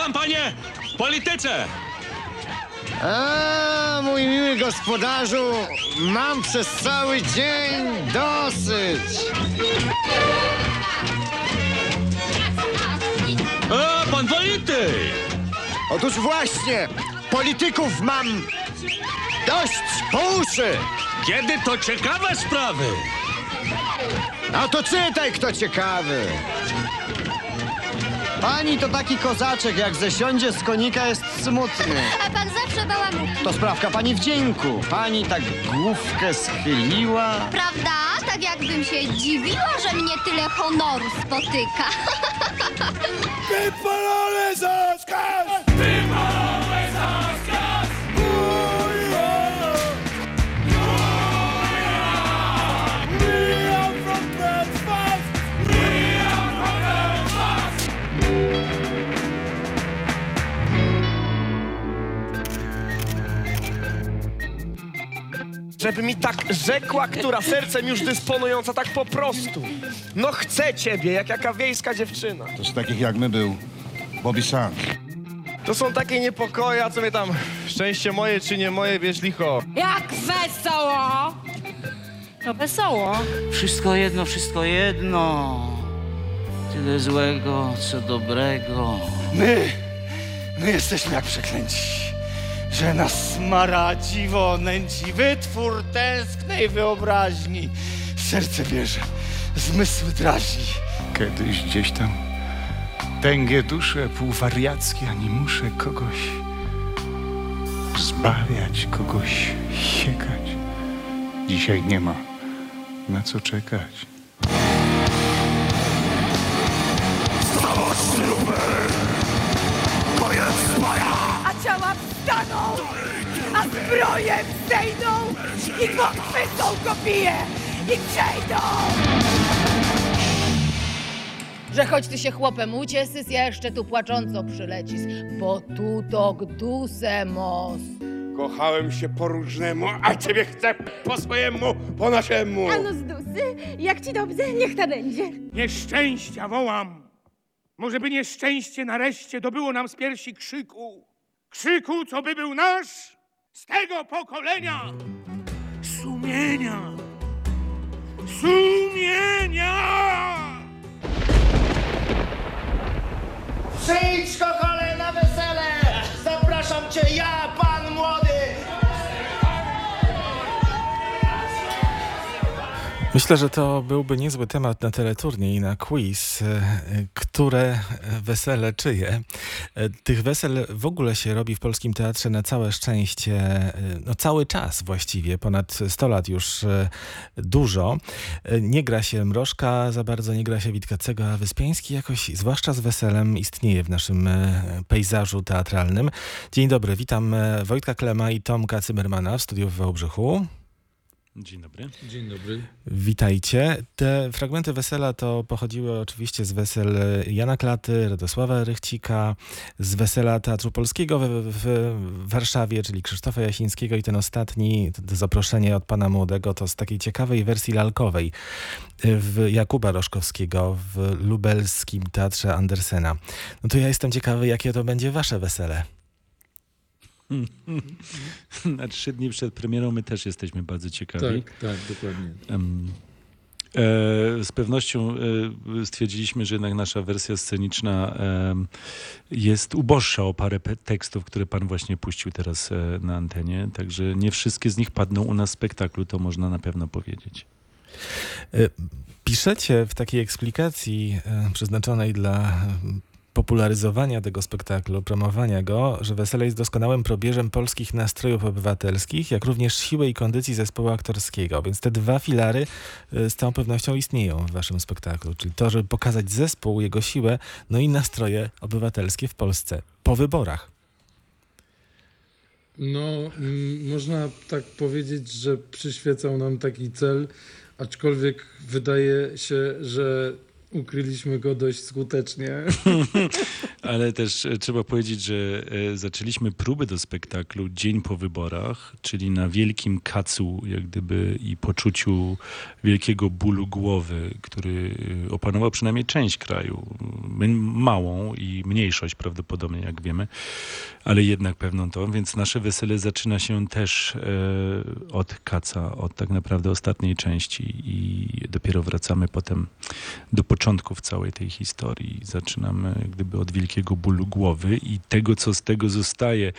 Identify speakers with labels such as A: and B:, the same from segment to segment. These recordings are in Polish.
A: Witam, panie! Polityce!
B: A, mój miły gospodarzu, mam przez cały dzień dosyć.
A: O, pan polityk!
B: Otóż właśnie, polityków mam dość po uszy.
A: Kiedy to ciekawe sprawy?
B: A to czytaj, kto ciekawy. Pani to taki kozaczek, jak zesiądzie z konika jest smutny.
C: A pan zawsze bałamutki.
B: To sprawka pani wdzięku. Pani tak główkę schyliła.
C: Prawda? Tak jakbym się dziwiła, że mnie tyle honoru spotyka.
D: Wypalone zaskaz!
E: Żeby mi tak rzekła, która sercem już dysponująca tak po prostu. No chcę ciebie, jak jaka wiejska dziewczyna.
F: To z takich jak my był Bobby Sands.
E: To są takie niepokoje, a co mnie tam, szczęście moje czy nie moje, wiesz licho.
G: Jak wesoło! No wesoło.
H: Wszystko jedno, wszystko jedno. Tyle złego, co dobrego.
D: My, my jesteśmy jak przeklęci, że nas smaradziwo nęci wytwór tęsknej wyobraźni. Serce bierze, zmysły drażni.
F: Kiedyś gdzieś tam tęgie dusze półwariackie, ani muszę kogoś zbawiać, kogoś siekać. Dzisiaj nie ma na co czekać.
G: Wstaną, a zbroje wzejdą i pochwycą kopije i przejdą!
I: że choć ty się chłopem uciesys, ja jeszcze tu płacząco przylecis, bo tu to gdusemos.
D: Kochałem się po różnemu, a ciebie chcę po swojemu, po naszemu.
G: no z dusy, jak ci dobrze, niech ta będzie.
J: Nieszczęścia wołam. Może by nieszczęście nareszcie dobyło nam z piersi krzyku. Krzyku, co by był nasz z tego pokolenia. Sumienia.
K: Myślę, że to byłby niezły temat na teleturniej, na quiz, e, które wesele czyje. E, Tych wesel w ogóle się robi w polskim teatrze na całe szczęście, e, no cały czas właściwie, ponad 100 lat już dużo. Nie gra się Mrożka za bardzo, nie gra się Witkacego, a Wyspiański jakoś, zwłaszcza z weselem, istnieje w naszym pejzażu teatralnym. Dzień dobry, witam Wojtka Klema i Tomka Cymermana w studiu w Wałbrzychu.
A: Dzień dobry.
K: Witajcie. Te fragmenty wesela to pochodziły oczywiście z wesel Jana Klaty, Radosława Rychcika, z wesela Teatru Polskiego w, w Warszawie, czyli Krzysztofa Jasińskiego i ten ostatni, to, to zaproszenie od pana młodego, to z takiej ciekawej wersji lalkowej w Jakuba Roszkowskiego w lubelskim Teatrze Andersena. No to ja jestem ciekawy, jakie to będzie wasze wesele.
A: Na trzy dni przed premierą my też jesteśmy bardzo ciekawi.
J: Tak, tak, dokładnie.
A: Em, e, z pewnością e, stwierdziliśmy, że jednak nasza wersja sceniczna em, jest uboższa o parę pe- tekstów, które pan właśnie puścił teraz e, na antenie. Także nie wszystkie z nich padną u nas w spektaklu, to można na pewno powiedzieć.
K: E, Piszecie w takiej eksplikacji e, przeznaczonej dla e, popularyzowania tego spektaklu, promowania go, że wesele jest doskonałym probierzem polskich nastrojów obywatelskich, jak również siły i kondycji zespołu aktorskiego. Więc te dwa filary e, z całą pewnością istnieją w waszym spektaklu. Czyli to, żeby pokazać zespół, jego siłę, no i nastroje obywatelskie w Polsce po wyborach.
J: No, można tak powiedzieć, że przyświecał nam taki cel, aczkolwiek wydaje się, że
L: ukryliśmy go dość skutecznie.
A: Ale też e, trzeba powiedzieć, że e, zaczęliśmy próby do spektaklu dzień po wyborach, czyli na wielkim kacu, jak gdyby i poczuciu wielkiego bólu głowy, który e, opanował przynajmniej część kraju. Małą i mniejszość prawdopodobnie, jak wiemy, ale jednak pewną tą, więc nasze wesele zaczyna się też od kaca, od tak naprawdę ostatniej części i dopiero wracamy potem do początków całej tej historii. Zaczynamy gdyby od wielkiego bólu głowy i tego, co z tego zostaje,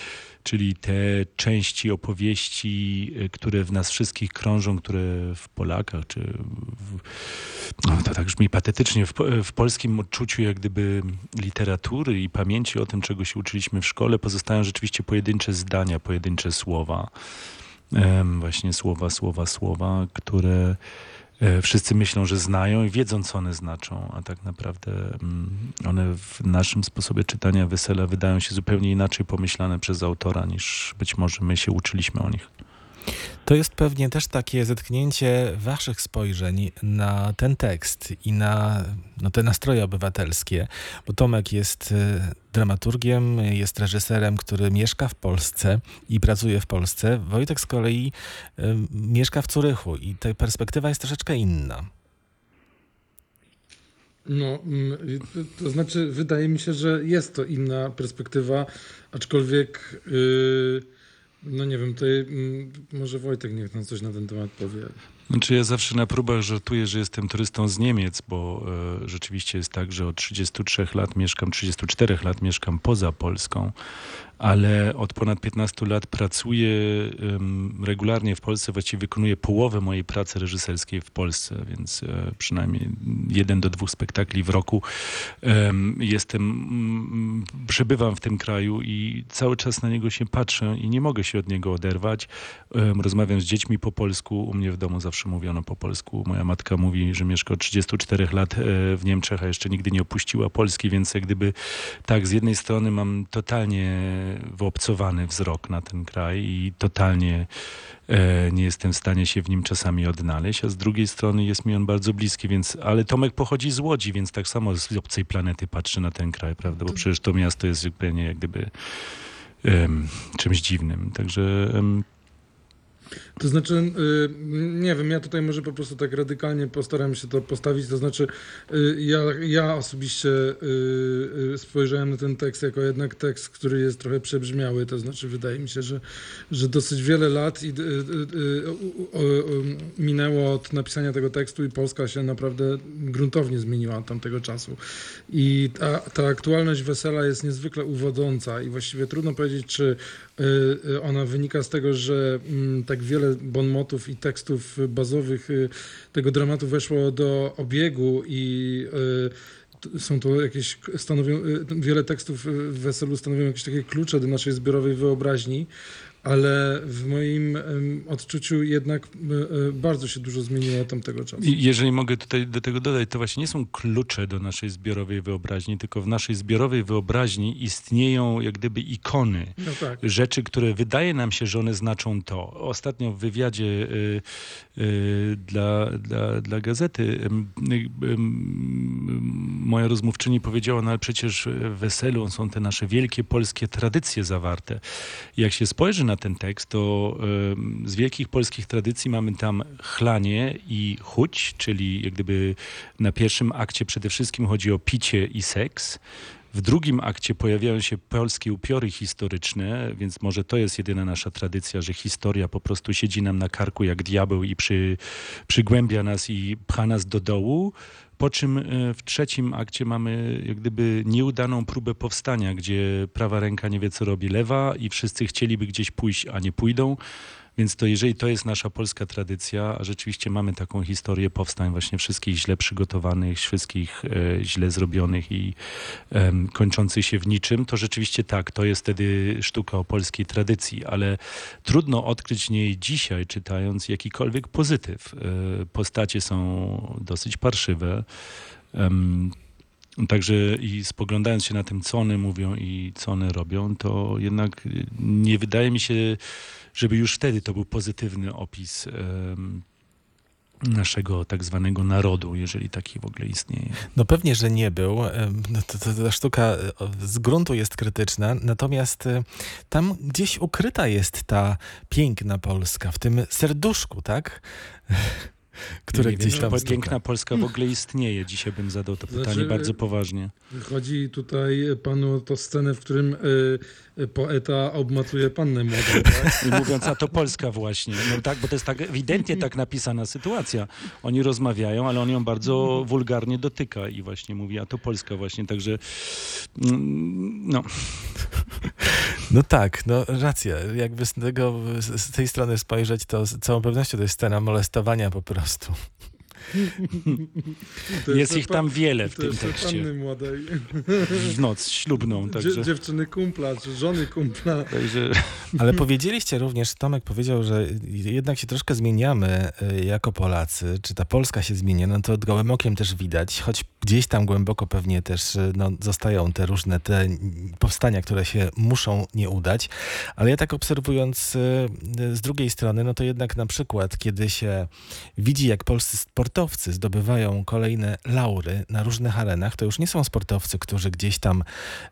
A: czyli te części opowieści, y, które w nas wszystkich krążą, które w Polakach, czy w, no, to tak brzmi patetycznie, w, po- w polskim odczuciu jak gdyby literatury i pamięci o tym, czego się uczyliśmy w szkole, pozostają rzeczywiście pojedyncze zdania, pojedyncze słowa. Właśnie słowa, słowa, słowa, które e, wszyscy myślą, że znają i wiedzą, co one znaczą, a tak naprawdę mm, one w naszym sposobie czytania wesela wydają się zupełnie inaczej pomyślane przez autora, niż być może my się uczyliśmy o nich.
K: To jest pewnie też takie zetknięcie waszych spojrzeń na ten tekst i na no, te nastroje obywatelskie, bo Tomek jest y, dramaturgiem, jest reżyserem, który mieszka w Polsce i pracuje w Polsce. Wojtek z kolei y, mieszka w Curychu i ta perspektywa jest troszeczkę inna.
L: No, mm, to znaczy, wydaje mi się, że jest to inna perspektywa, aczkolwiek, yy, no nie wiem, tutaj mm, może Wojtek niech nam coś na ten temat powie.
A: Znaczy ja zawsze na próbach żartuję, że jestem turystą z Niemiec, bo e, rzeczywiście jest tak, że od 33 lat mieszkam, 34 lat mieszkam poza Polską, ale od ponad 15 lat pracuję regularnie w Polsce, właściwie wykonuję połowę mojej pracy reżyserskiej w Polsce, więc e, przynajmniej jeden do dwóch spektakli w roku em, jestem, mm, przebywam w tym kraju i cały czas na niego się patrzę i nie mogę się od niego oderwać. Rozmawiam z dziećmi po polsku, u mnie w domu zawsze mówiono po polsku. Moja matka mówi, że mieszka od 34 lat e, w Niemczech, a jeszcze nigdy nie opuściła Polski, więc jak gdyby tak, z jednej strony mam totalnie wyobcowany wzrok na ten kraj i totalnie e, nie jestem w stanie się w nim czasami odnaleźć, a z drugiej strony jest mi on bardzo bliski, więc, ale Tomek pochodzi z Łodzi, więc tak samo z obcej planety patrzy na ten kraj, prawda, bo przecież to miasto jest zupełnie jak gdyby czymś dziwnym, także
L: To znaczy, y, nie wiem, ja tutaj może po prostu tak radykalnie postaram się to postawić. To znaczy, y, ja, ja osobiście y, spojrzałem na ten tekst jako jednak tekst, który jest trochę przebrzmiały. To znaczy, wydaje mi się, że, że dosyć wiele lat i, minęło od napisania tego tekstu i Polska się naprawdę gruntownie zmieniła od tamtego czasu. I ta, ta aktualność wesela jest niezwykle uwodząca i właściwie trudno powiedzieć, czy ona wynika z tego, że mm, tak wiele bonmotów i tekstów bazowych y, tego dramatu weszło do obiegu i y, są to jakieś, stanowią, y, wiele tekstów w weselu stanowią jakieś takie klucze do naszej zbiorowej wyobraźni, ale w moim odczuciu jednak y, bardzo się dużo zmieniło od tamtego czasu.
A: Jeżeli mogę tutaj do tego dodać, to właśnie nie są klucze do naszej zbiorowej wyobraźni, tylko w naszej zbiorowej wyobraźni istnieją jak gdyby ikony.
L: No tak.
A: Rzeczy, które wydaje nam się, że one znaczą to. Ostatnio w wywiadzie y, dla, dla, dla gazety y, moja rozmówczyni powiedziała, no ale przecież w weselu są te nasze wielkie polskie tradycje zawarte. Jak się spojrzy na ten tekst, to z wielkich polskich tradycji mamy tam chlanie i chuć, czyli jak gdyby na pierwszym akcie przede wszystkim chodzi o picie i seks. W drugim akcie pojawiają się polskie upiory historyczne, więc może to jest jedyna nasza tradycja, że historia po prostu siedzi nam na karku jak diabeł i przy, przygłębia nas i pcha nas do dołu. Po czym e, w trzecim akcie mamy jak gdyby nieudaną próbę powstania, gdzie prawa ręka nie wie, co robi lewa i wszyscy chcieliby gdzieś pójść, a nie pójdą. Więc to jeżeli to jest nasza polska tradycja, a rzeczywiście mamy taką historię powstań właśnie wszystkich źle przygotowanych, wszystkich e, źle zrobionych i em, kończących się w niczym, to rzeczywiście tak, to jest wtedy sztuka o polskiej tradycji, ale trudno odkryć w niej dzisiaj, czytając jakikolwiek pozytyw. E, postacie są dosyć parszywe. Także i spoglądając się na tym, co one mówią i co one robią, to jednak nie wydaje mi się, żeby już wtedy to był pozytywny opis naszego tak zwanego narodu, jeżeli taki w ogóle istnieje.
K: No pewnie, że nie był. No ta sztuka z gruntu jest krytyczna, natomiast e, tam gdzieś ukryta jest ta piękna Polska, w tym serduszku, tak? Które
A: Nie
K: gdzieś
A: wiem,
K: tam stuka.
A: piękna Polska w ogóle istnieje. Dzisiaj bym zadał to pytanie
L: Znaczy,
A: bardzo poważnie.
L: Chodzi tutaj panu o tą scenę, w którym y, poeta obmacuje pannę młodą, tak?
A: I mówiąc, a to Polska właśnie. No tak, bo to jest tak ewidentnie tak napisana sytuacja. Oni rozmawiają, ale on ją bardzo wulgarnie dotyka i właśnie mówi, a to Polska właśnie. Także mm, no.
K: No tak, no racja. Jakby z, tego, z, tej strony spojrzeć, to z całą pewnością to jest scena molestowania po prostu.
L: To
A: Jest
L: te
A: ich tam wiele w
L: to
A: tym
L: jest te
A: tekście.
L: panny młodej.
A: W noc ślubną,
L: Dzie-
A: także...
L: dziewczyny kumpla, czy żony kumpla.
A: także...
K: Ale powiedzieliście również, Tomek powiedział, że jednak się troszkę zmieniamy y, jako Polacy. Czy ta Polska się zmienia? No to gołym okiem też widać, choć gdzieś tam głęboko pewnie też y, no, zostają te różne te powstania, które się muszą nie udać. Ale ja tak obserwując y, z drugiej strony, no to jednak na przykład, kiedy się widzi, jak polscy sportowcy zdobywają kolejne laury na różnych arenach, to już nie są sportowcy, którzy gdzieś tam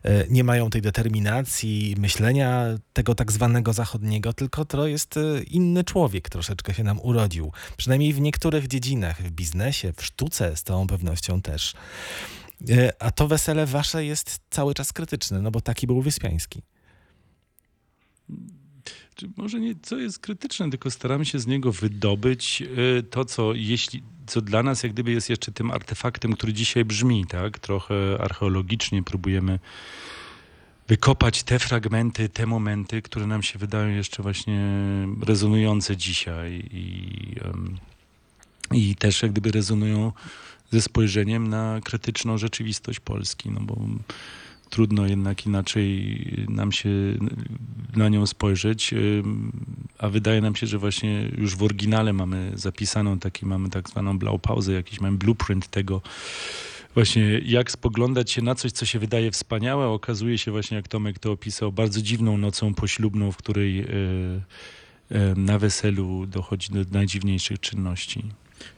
K: e, nie mają tej determinacji, myślenia tego tak zwanego zachodniego, tylko to jest e, inny człowiek, troszeczkę się nam urodził. Przynajmniej w niektórych dziedzinach, w biznesie, w sztuce z całą pewnością też. E, A to wesele wasze jest cały czas krytyczne, no bo taki był Wyspiański.
A: Czy może nie co jest krytyczne, tylko staramy się z niego wydobyć y, to, co jeśli co dla nas jak gdyby jest jeszcze tym artefaktem, który dzisiaj brzmi, tak? Trochę archeologicznie próbujemy wykopać te fragmenty, te momenty, które nam się wydają jeszcze właśnie rezonujące dzisiaj i, i też jak gdyby rezonują ze spojrzeniem na krytyczną rzeczywistość Polski, no bo trudno jednak inaczej nam się na nią spojrzeć, a wydaje nam się, że właśnie już w oryginale mamy zapisaną taki, mamy tak zwaną Blaupauzę, jakiś mamy blueprint tego, właśnie jak spoglądać się na coś, co się wydaje wspaniałe, okazuje się właśnie, jak Tomek to opisał, bardzo dziwną nocą poślubną, w której y, y, na weselu dochodzi do najdziwniejszych czynności.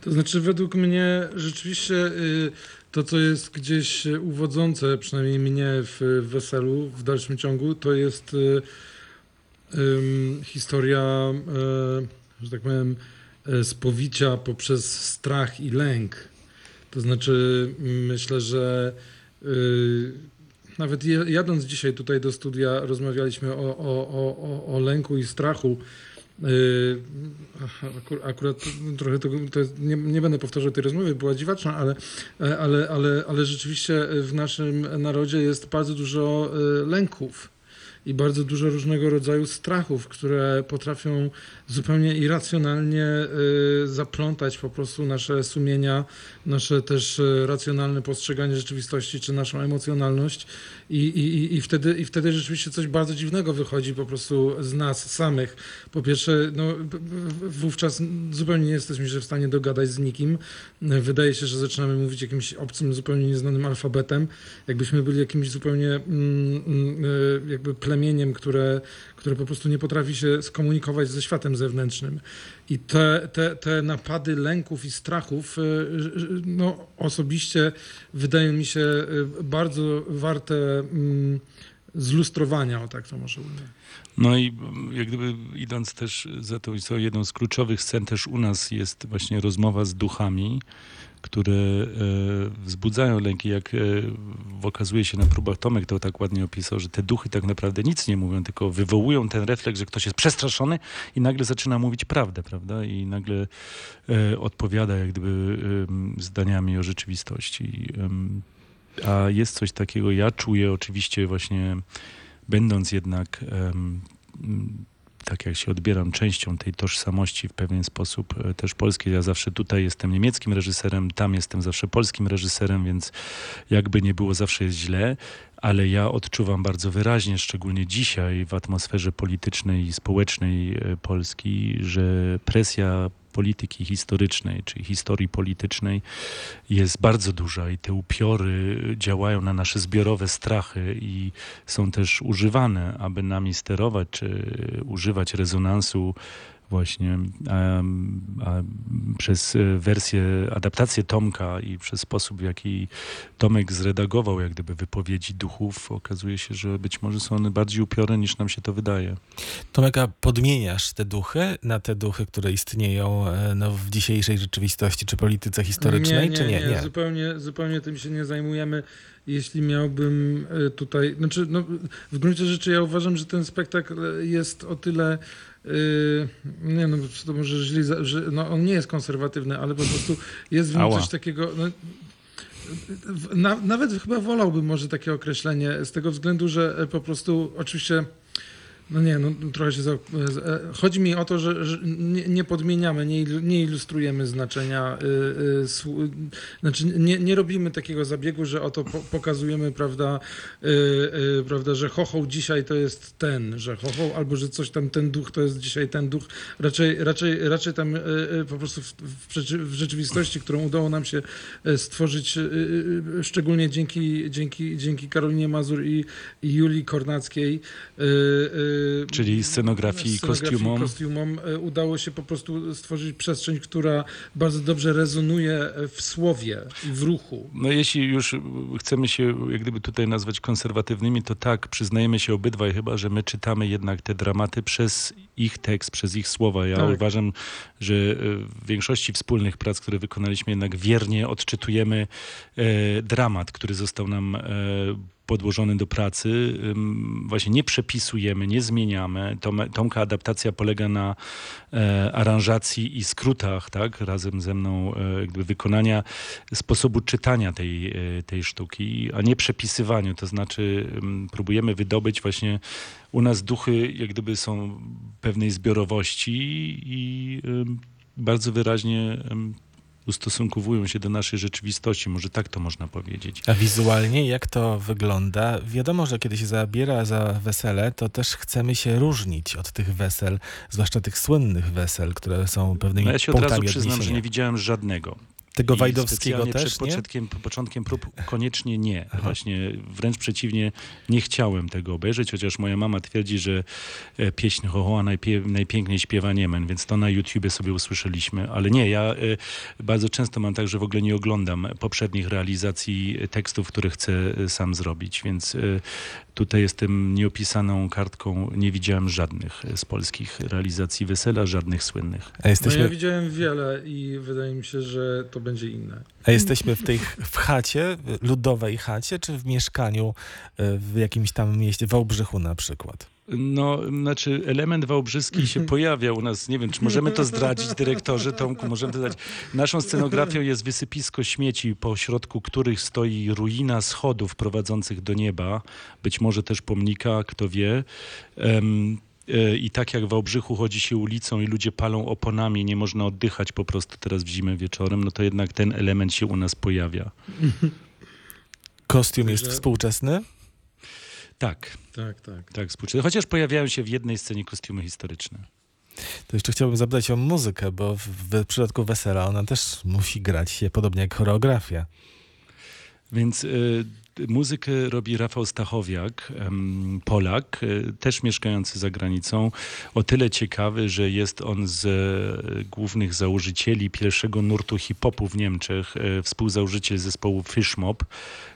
L: To znaczy, według mnie rzeczywiście y, to, co jest gdzieś uwodzące, przynajmniej mnie w weselu w dalszym ciągu, to jest y, historia, y, że tak powiem, y, spowicia poprzez strach i lęk. To znaczy, myślę, że y, nawet jadąc dzisiaj tutaj do studia, rozmawialiśmy o, o, o, o lęku i strachu. Y, akur- Akurat trochę to jest, nie, nie będę powtarzał tej rozmowy, była dziwaczna, ale, ale, ale, ale rzeczywiście w naszym narodzie jest bardzo dużo y, lęków i bardzo dużo różnego rodzaju strachów, które potrafią zupełnie irracjonalnie y, zaplątać po prostu nasze sumienia, nasze też y, racjonalne postrzeganie rzeczywistości czy naszą emocjonalność i, i, i- wtedy, i wtedy rzeczywiście coś bardzo dziwnego wychodzi po prostu z nas samych. Po pierwsze, no, wówczas zupełnie nie jesteśmy się w stanie dogadać z nikim. Wydaje się, że zaczynamy mówić jakimś obcym, zupełnie nieznanym alfabetem, jakbyśmy byli jakimś zupełnie mm, mm, y, jakby plemieniem, które, które po prostu nie potrafi się skomunikować ze światem zewnętrznym. I te, te, te napady lęków i strachów, y, y, no osobiście wydają mi się y, bardzo warte mm, zlustrowania, o tak to może ujmę.
A: No i mm, jak gdyby idąc też za tą jedną z kluczowych scen też u nas jest właśnie rozmowa z duchami, które e, wzbudzają lęki. Jak e, okazuje się na próbach, Tomek to tak ładnie opisał, że te duchy tak naprawdę nic nie mówią, tylko wywołują ten refleks, że ktoś jest przestraszony i nagle zaczyna mówić prawdę, prawda? I nagle e, odpowiada jak gdyby zdaniami o rzeczywistości. A jest coś takiego, ja czuję oczywiście właśnie będąc jednak tak jak się odbieram częścią tej tożsamości w pewien sposób e, też polskiej. Ja zawsze tutaj jestem niemieckim reżyserem, tam jestem zawsze polskim reżyserem, więc jakby nie było, zawsze jest źle, ale ja odczuwam bardzo wyraźnie, szczególnie dzisiaj w atmosferze politycznej i społecznej e, Polski, że presja polityki historycznej, czy historii politycznej jest bardzo duża i te upiory działają na nasze zbiorowe strachy i są też używane, aby nami sterować, czy używać rezonansu właśnie przez e, wersję, adaptację Tomka i przez sposób, w jaki Tomek zredagował jak gdyby wypowiedzi duchów, okazuje się, że być może są one bardziej upiorne niż nam się to wydaje.
K: Tomek, a podmieniasz te duchy na te duchy, które istnieją e, no, w dzisiejszej rzeczywistości czy polityce historycznej,
L: nie,
K: czy nie?
L: nie, Zupełnie, zupełnie tym się nie zajmujemy. Jeśli miałbym e, tutaj, znaczy, no, w gruncie rzeczy ja uważam, że ten spektakl jest o tyle, nie no, to może że no, on nie jest konserwatywny, ale po prostu jest w nim
A: Ała.
L: coś takiego, no, na, nawet chyba wolałbym może takie określenie, z tego względu, że e, po prostu oczywiście. No nie, no trochę się. Za, e, chodzi mi o to, że, że nie, nie podmieniamy, nie, nie ilustrujemy znaczenia. Y, y, słu- znaczy, nie, nie robimy takiego zabiegu, że oto po, pokazujemy, prawda, y, y, prawda, że chochoł dzisiaj to jest ten, że chochoł, albo że coś tam, ten duch to jest dzisiaj ten duch. Raczej, raczej, raczej tam po prostu w, w, rzeczywistości, którą udało nam się y, stworzyć, szczególnie dzięki, dzięki, dzięki Karolinie Mazur i, i Julii Kornackiej.
A: Czyli scenografii i kostiumom.
L: kostiumom e, udało się po prostu stworzyć przestrzeń, która bardzo dobrze rezonuje e, w słowie i w ruchu.
A: No jeśli już chcemy się jak gdyby tutaj nazwać konserwatywnymi, to tak, przyznajemy się obydwaj chyba, że my czytamy jednak te dramaty przez ich tekst, przez ich słowa. Ja
L: Tak.
A: uważam, że e, w większości wspólnych prac, które wykonaliśmy, jednak wiernie odczytujemy dramat, który został nam podłożony do pracy. Właśnie nie przepisujemy, nie zmieniamy. Tomka adaptacja polega na e, aranżacji i skrótach, tak, razem ze mną e, jakby wykonania sposobu czytania tej, e, tej sztuki, a nie przepisywaniu. To znaczy próbujemy wydobyć właśnie u nas duchy jak gdyby są pewnej zbiorowości i bardzo wyraźnie ustosunkowują się do naszej rzeczywistości. Może tak to można powiedzieć.
K: A wizualnie jak to wygląda? Wiadomo, że kiedy się zabiera za wesele, to też chcemy się różnić od tych wesel, zwłaszcza tych słynnych wesel, które są pewnymi
A: No ja się od
K: punktami
A: razu przyznam, że nie widziałem żadnego.
K: Tego Wajdowskiego też,
A: przed
K: nie?
A: początkiem, początkiem prób koniecznie nie. Właśnie wręcz przeciwnie, nie chciałem tego obejrzeć, chociaż moja mama twierdzi, że e, pieśń Hohoa najpie, najpiękniej śpiewa Niemen, więc to na YouTubie sobie usłyszeliśmy. Ale nie, ja e, bardzo często mam tak, że w ogóle nie oglądam poprzednich realizacji tekstów, które chcę e, sam zrobić, więc tutaj jestem nieopisaną kartką. Nie widziałem żadnych z polskich realizacji wesela, żadnych słynnych.
K: A jesteśmy,
L: No ja widziałem wiele i wydaje mi się, że to będzie inne.
K: a jesteśmy w tej w chacie, w ludowej chacie, czy w mieszkaniu e, w jakimś tam mieście, w Wałbrzychu na przykład?
A: No, znaczy element wałbrzyski się pojawia u nas. Nie wiem, czy możemy to zdradzić, dyrektorze Tomku, możemy to zdradzić. Naszą scenografią jest wysypisko śmieci, po środku których stoi ruina schodów prowadzących do nieba, być może też pomnika, kto wie. E, I tak jak w Wałbrzychu chodzi się ulicą i ludzie palą oponami, nie można oddychać po prostu teraz w zimę wieczorem, no to jednak ten element się u nas pojawia.
K: Kostium jest
L: Także-
K: współczesny?
A: Tak,
L: Tak, tak.
A: tak, współcześnie. Chociaż pojawiają się w jednej scenie kostiumy historyczne.
K: To jeszcze chciałbym zapytać o muzykę, bo w, w przypadku wesela ona też musi grać się podobnie jak choreografia.
A: Więc y, muzykę robi Rafał Stachowiak, Polak, y, też mieszkający za granicą. O tyle ciekawy, że jest on z e, głównych założycieli pierwszego nurtu hip-hopu w Niemczech, e, współzałożyciel zespołu Fishmob,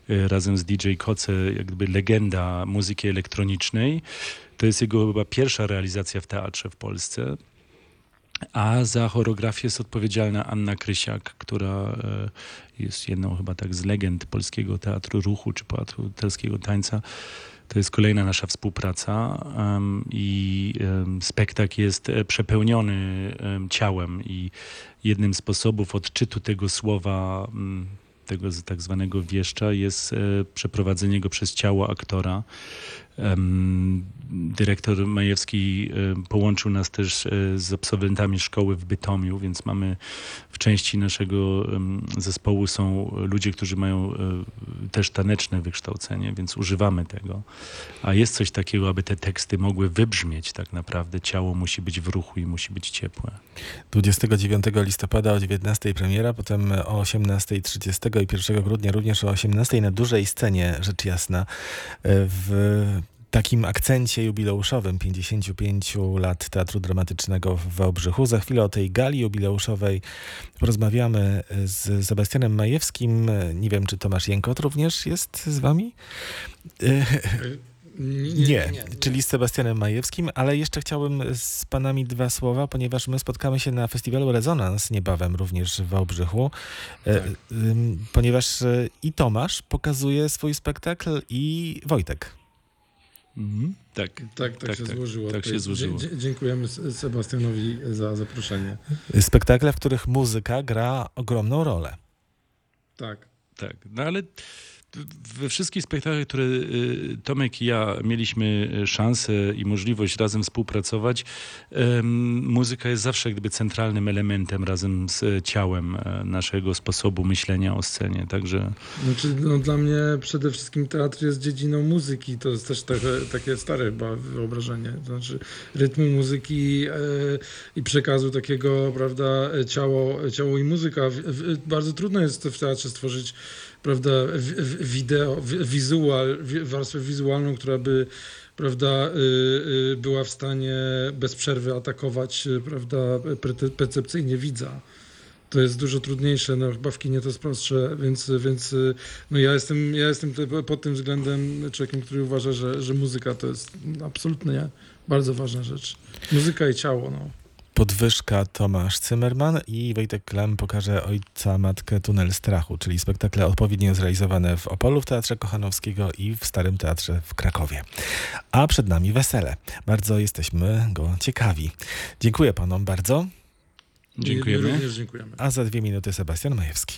A: e, razem z DJ Koce, jakby legenda muzyki elektronicznej. To jest jego chyba pierwsza realizacja w teatrze w Polsce. A za choreografię jest odpowiedzialna Anna Krysiak, która e, jest jedną chyba tak z legend polskiego teatru ruchu czy teatralskiego tańca. To jest kolejna nasza współpraca em, i em, spektakl jest e, przepełniony em, ciałem i jednym z sposobów odczytu tego słowa, tego tak zwanego wieszcza jest e, przeprowadzenie go przez ciało aktora. Dyrektor Majewski połączył nas też e, z absolwentami szkoły w Bytomiu, więc mamy w części naszego zespołu są ludzie, którzy mają e, też taneczne wykształcenie, więc używamy tego. A jest coś takiego, aby te teksty mogły wybrzmieć tak naprawdę. Ciało musi być w ruchu i musi być ciepłe.
K: 29 listopada o 19 premiera, potem o 18.30 i 1 grudnia również o 18 na dużej scenie, rzecz jasna, e, w takim akcencie jubileuszowym 55 lat Teatru Dramatycznego w Wałbrzychu. Za chwilę o tej gali jubileuszowej porozmawiamy z Sebastianem Majewskim. Nie wiem, czy Tomasz Jękot również jest z wami? Nie, czyli z Sebastianem Majewskim, ale jeszcze chciałbym z panami dwa słowa, ponieważ my spotkamy się na festiwalu Rezonans niebawem również w Wałbrzychu, e, ym, ponieważ e, i Tomasz pokazuje swój spektakl i Wojtek.
A: Mhm. Tak,
L: Tak, tak, się złożyło.
A: Tak się złożyło.
L: dzie- Dziękujemy Sebastianowi za zaproszenie.
K: Spektakle, w których muzyka gra ogromną rolę.
L: Tak.
A: Tak, no ale we wszystkich spektaklach, które y, Tomek i ja mieliśmy y, szansę i możliwość razem współpracować, muzyka jest zawsze gdyby centralnym elementem razem z ciałem e, naszego sposobu myślenia o scenie. Także
L: Znaczy, no, dla mnie przede wszystkim teatr jest dziedziną muzyki. To jest też takie, takie stare chyba wyobrażenie. To znaczy rytmu muzyki e, i przekazu takiego, prawda, ciało, ciało i muzyka. Bardzo trudno jest w teatrze stworzyć, prawda, wideo, wizual, wi- warstwę wizualną, która by prawda, y, y, była w stanie bez przerwy atakować, y, prawda, percepcyjnie widza. To jest dużo trudniejsze, no chyba w kinie to jest prostsze, więc, więc no ja jestem, ja jestem te- pod tym względem człowiekiem, który uważa, że, że muzyka to jest absolutnie bardzo ważna rzecz. Muzyka i ciało, no.
K: Podwyżka Tomasz Zimmerman i Wojtek Klam pokaże Ojca Matkę Tunel Strachu, czyli spektakle odpowiednio zrealizowane w Opolu w Teatrze Kochanowskiego i w Starym Teatrze w Krakowie. A przed nami wesele. Bardzo jesteśmy go ciekawi. Dziękuję panom bardzo.
A: Dziękujemy.
L: Również dziękujemy.
K: A za dwie minuty Sebastian Majewski.